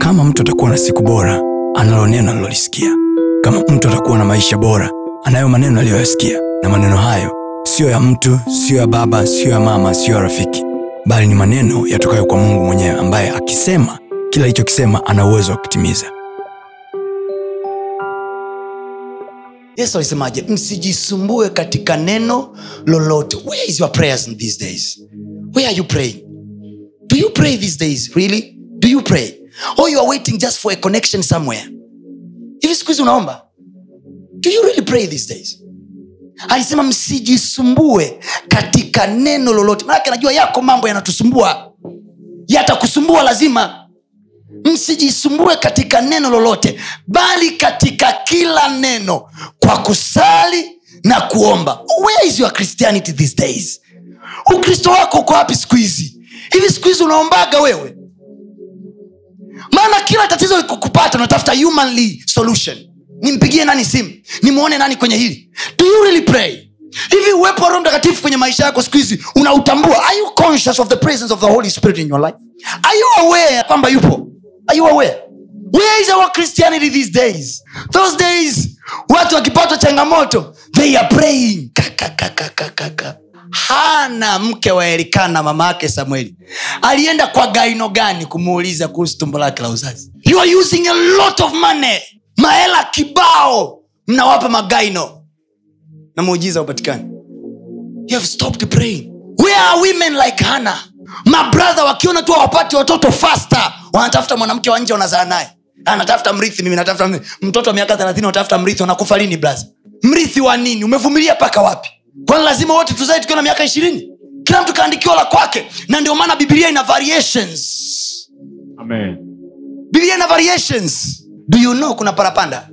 kama mtu atakuwa na siku bora analo neno alilolisikia kama mtu atakuwa na maisha bora anayo maneno aliyoyasikia. Na maneno hayo siyo ya mtu siyo ya baba siyo ya mama siyo ya rafiki. Bali ni maneno yatokayo kwa mungu mwenyewe ambaye akisema kila alichokisema ana uwezo wa kutimiza. Yesu alisemaje? Msijisumbue katika neno lolote. Where is your prayers in these days? Where are you praying? Do you pray these days? Really? Do you pray or you are waiting just for a connection somewhere? Hivi siku hizi unaomba? Do you really pray these days? Alisema msijisumbue katika neno lolote. Manake najua yako mambo yanatusumbua. Yatakusumbua lazima. Msijisumbue katika neno lolote bali katika kila neno kwa kusali na kuomba. Where is your christianity these days? Ukristo wako uko wapi siku hizi? Hivi siku hizi unaombaga wewe maana kila tatizo likukupata unatafuta humanly solution. Nimpigie nani simu? Nimwone nani kwenye hili? Do you really pray? Hivi uwepo wa mtakatifu kwenye maisha yako siku hizi unautambua? Are you conscious of the presence of the holy spirit in your life? Are you aware kwamba yupo? Are you aware? Where is our christianity these days? Those days watu wakipatwa changamoto they are praying. Ka. Hana mke wa elikana mama yake samueli. Alienda kwa gaino gani kumuuliza kuhusu tumbo lake la uzazi? You are using a lot of money. Mahela kibao. Mnawapa magaino. Na muujiza upatikani you have stopped praying. Where are women like hana mabrother wakiona tu wapati watoto faster wanatafuta mwanamke wa nje wanazaa naye. Anatafuta mrithi mimi natafuta mtoto wa miaka thelathini unatafuta mrithi wanakufa lini blaza mrithi wa nini? Umevumilia mpaka wapi kwani lazima wote tuzae tukiwa na miaka ishirini kila mtu kaandikiwa la kwake na ndio maana biblia ina variations Amen. biblia ina variations do you know kuna parapanda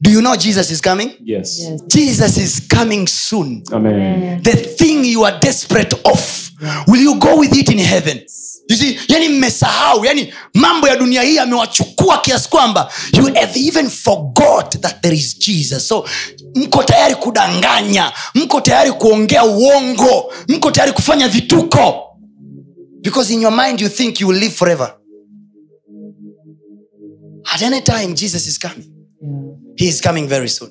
do you know jesus is coming Yes. Yes. jesus is coming soon Amen. the thing you are desperate of will you go with it in heaven you see yani mmesahau yani mambo ya dunia hii amewachukua kiasi kwamba you have even forgot that there is jesus. So mko tayari kudanganya mko tayari kuongea uongo mko tayari kufanya vituko. Because in your mind you think you will live forever. At any time jesus is coming. He is coming very soon